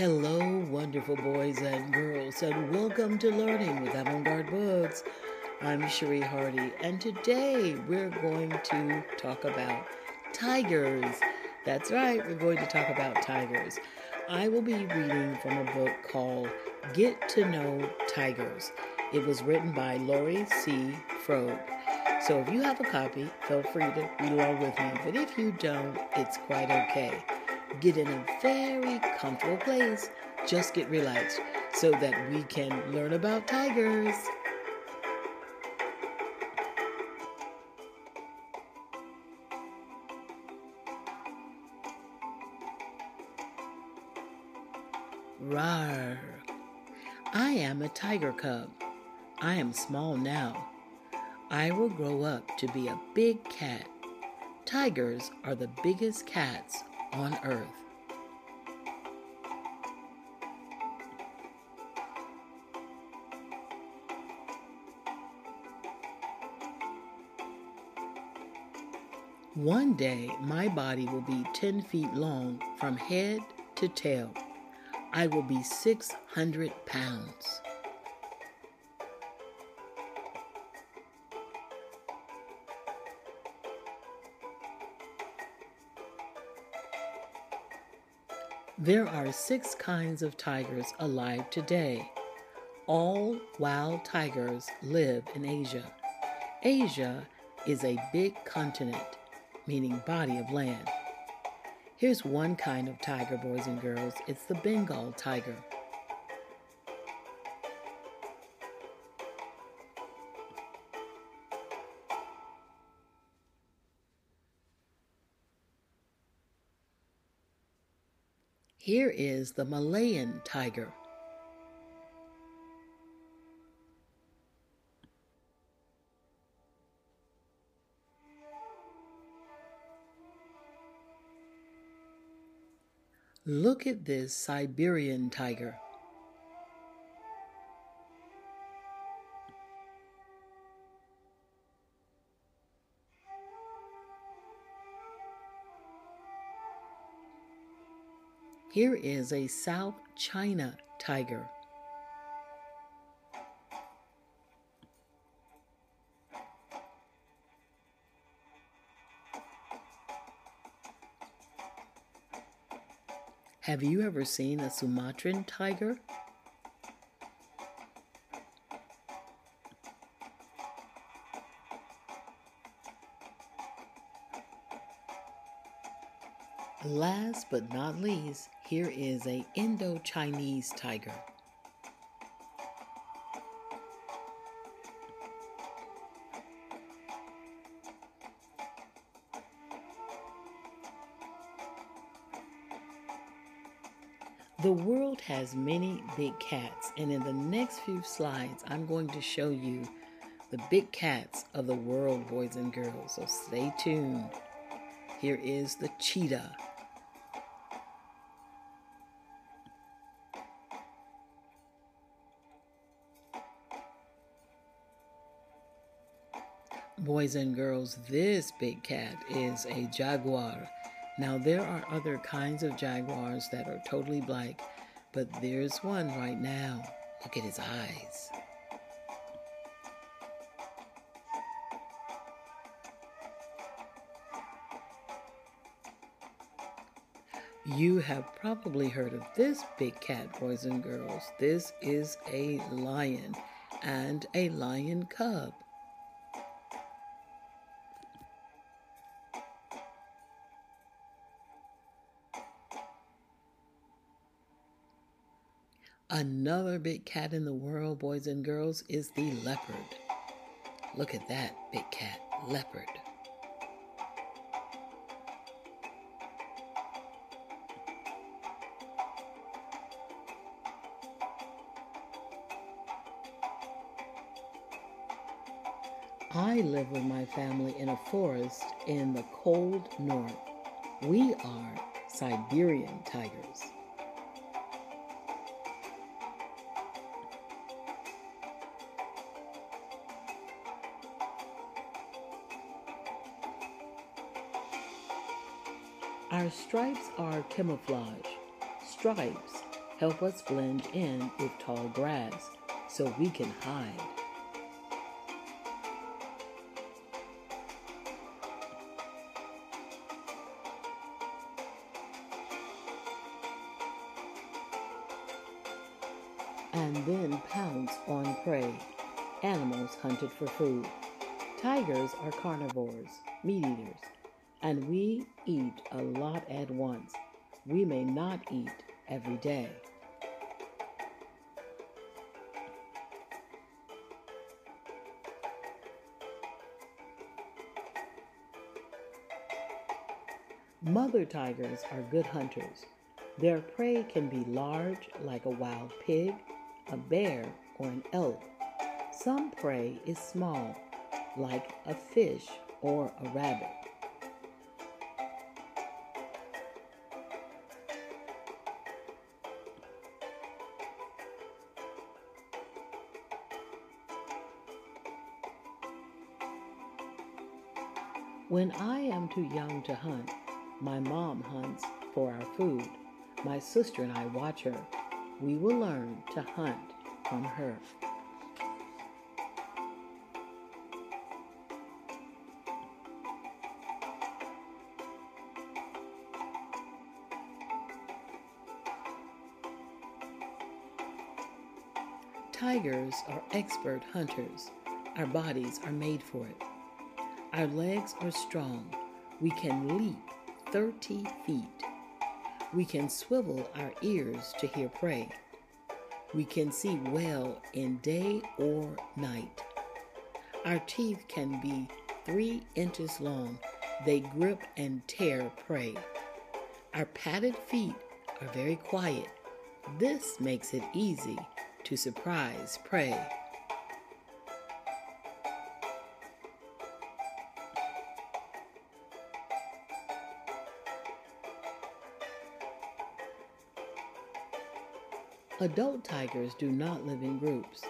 Hello, wonderful boys and girls, and welcome to Learning with Avant Garde Books. I'm Cherie Hardy, and today we're going to talk about tigers. That's right, we're going to talk about tigers. I will be reading from a book called Get to Know Tigers. It was written by Laurie C. Frobe. So if you have a copy, feel free to read along with me. But if you don't, it's quite okay. Get in a very comfortable place. Just get relaxed so that we can learn about tigers. Rawr. I am a tiger cub. I am small now. I will grow up to be a big cat. Tigers are the biggest cats on earth. One day, my body will be 10 feet long from head to tail. I will be 600 pounds. There are six kinds of tigers alive today. All wild tigers live in Asia. Asia is a big continent, meaning body of land. Here's one kind of tiger, boys and girls it's the Bengal tiger. Here is the Malayan tiger. Look at this Siberian tiger. Here is a South China tiger. Have you ever seen a Sumatran tiger? Last but not least, here is a Indo-Chinese tiger. The world has many big cats, and in the next few slides, I'm going to show you the big cats of the world, boys and girls. So stay tuned. Here is the cheetah. Boys and girls, this big cat is a jaguar. Now, there are other kinds of jaguars that are totally black, but there's one right now. Look at his eyes. You have probably heard of this big cat, boys and girls. This is a lion and a lion cub. Another big cat in the world, boys and girls, is the leopard. Look at that big cat, leopard. I live with my family in a forest in the cold north. We are Siberian tigers. Our stripes are camouflage. Stripes help us blend in with tall grass so we can hide. and then pounce on prey, animals hunted for food. Tigers are carnivores, meat eaters, and we eat a lot at once. We may not eat every day. Mother tigers are good hunters. Their prey can be large, like a wild pig, a bear, or an elk. Some prey is small, like a fish or a rabbit. When I am too young to hunt, my mom hunts for our food. My sister and I watch her. We will learn to hunt from her. Tigers are expert hunters. Our bodies are made for it. Our legs are strong. We can leap 30 feet. We can swivel our ears to hear prey. We can see well in day or night. Our teeth can be three inches long. They grip and tear prey. Our padded feet are very quiet. This makes it easy to surprise prey. Adult tigers do not live in groups.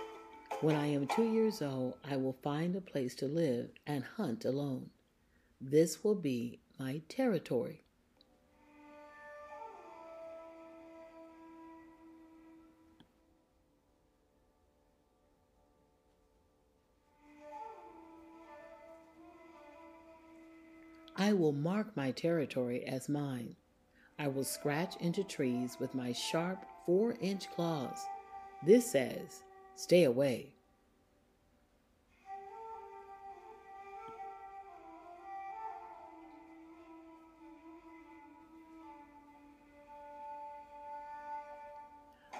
When I am two years old, I will find a place to live and hunt alone. This will be my territory. I will mark my territory as mine. I will scratch into trees with my sharp four inch claws. This says, stay away.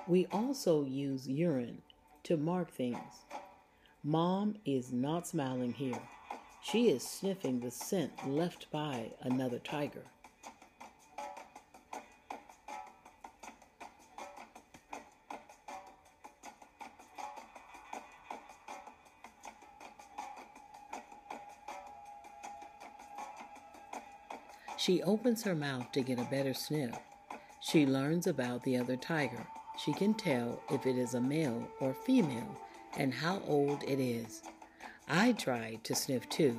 We also use urine to mark things. Mom is not smiling here. She is sniffing the scent left by another tiger. She opens her mouth to get a better sniff. She learns about the other tiger. She can tell if it is a male or female and how old it is. I tried to sniff too.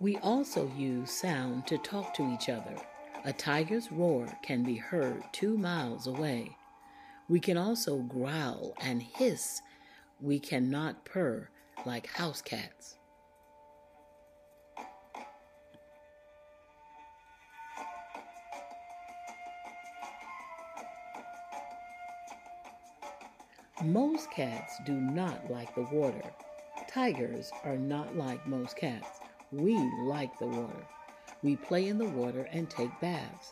We also use sound to talk to each other. A tiger's roar can be heard two miles away. We can also growl and hiss. We cannot purr like house cats. Most cats do not like the water. Tigers are not like most cats. We like the water. We play in the water and take baths.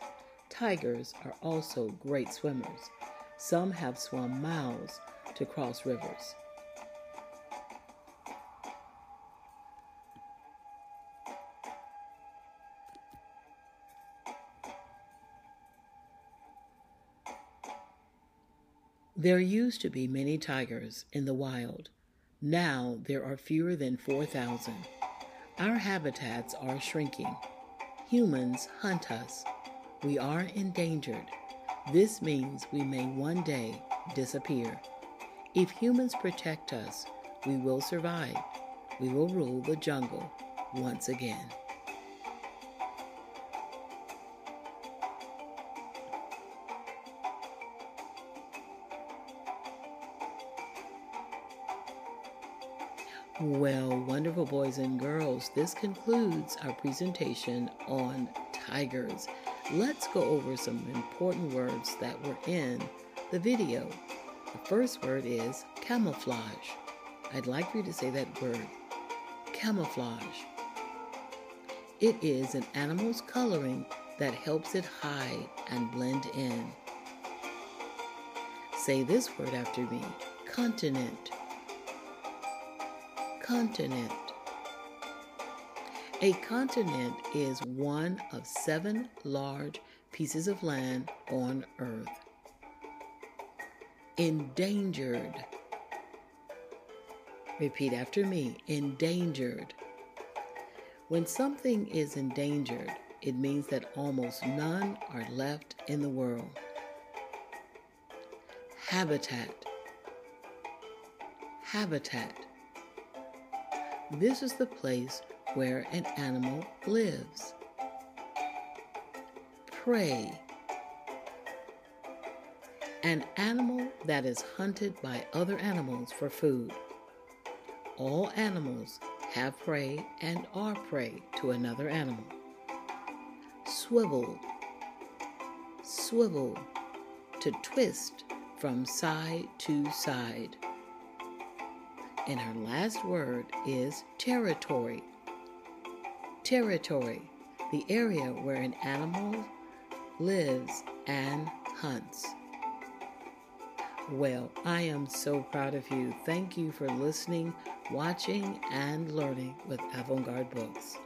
Tigers are also great swimmers. Some have swum miles to cross rivers. There used to be many tigers in the wild. Now there are fewer than 4,000. Our habitats are shrinking. Humans hunt us. We are endangered. This means we may one day disappear. If humans protect us, we will survive. We will rule the jungle once again. Well, wonderful boys and girls, this concludes our presentation on tigers. Let's go over some important words that were in the video. The first word is camouflage. I'd like for you to say that word camouflage. It is an animal's coloring that helps it hide and blend in. Say this word after me continent continent. A continent is one of seven large pieces of land on Earth. Endangered. Repeat after me endangered. When something is endangered, it means that almost none are left in the world. Habitat. Habitat. This is the place where an animal lives. Prey. An animal that is hunted by other animals for food. All animals have prey and are prey to another animal. Swivel. Swivel. To twist from side to side. And her last word is territory. Territory, the area where an animal lives and hunts. Well, I am so proud of you. Thank you for listening, watching, and learning with Avant Garde Books.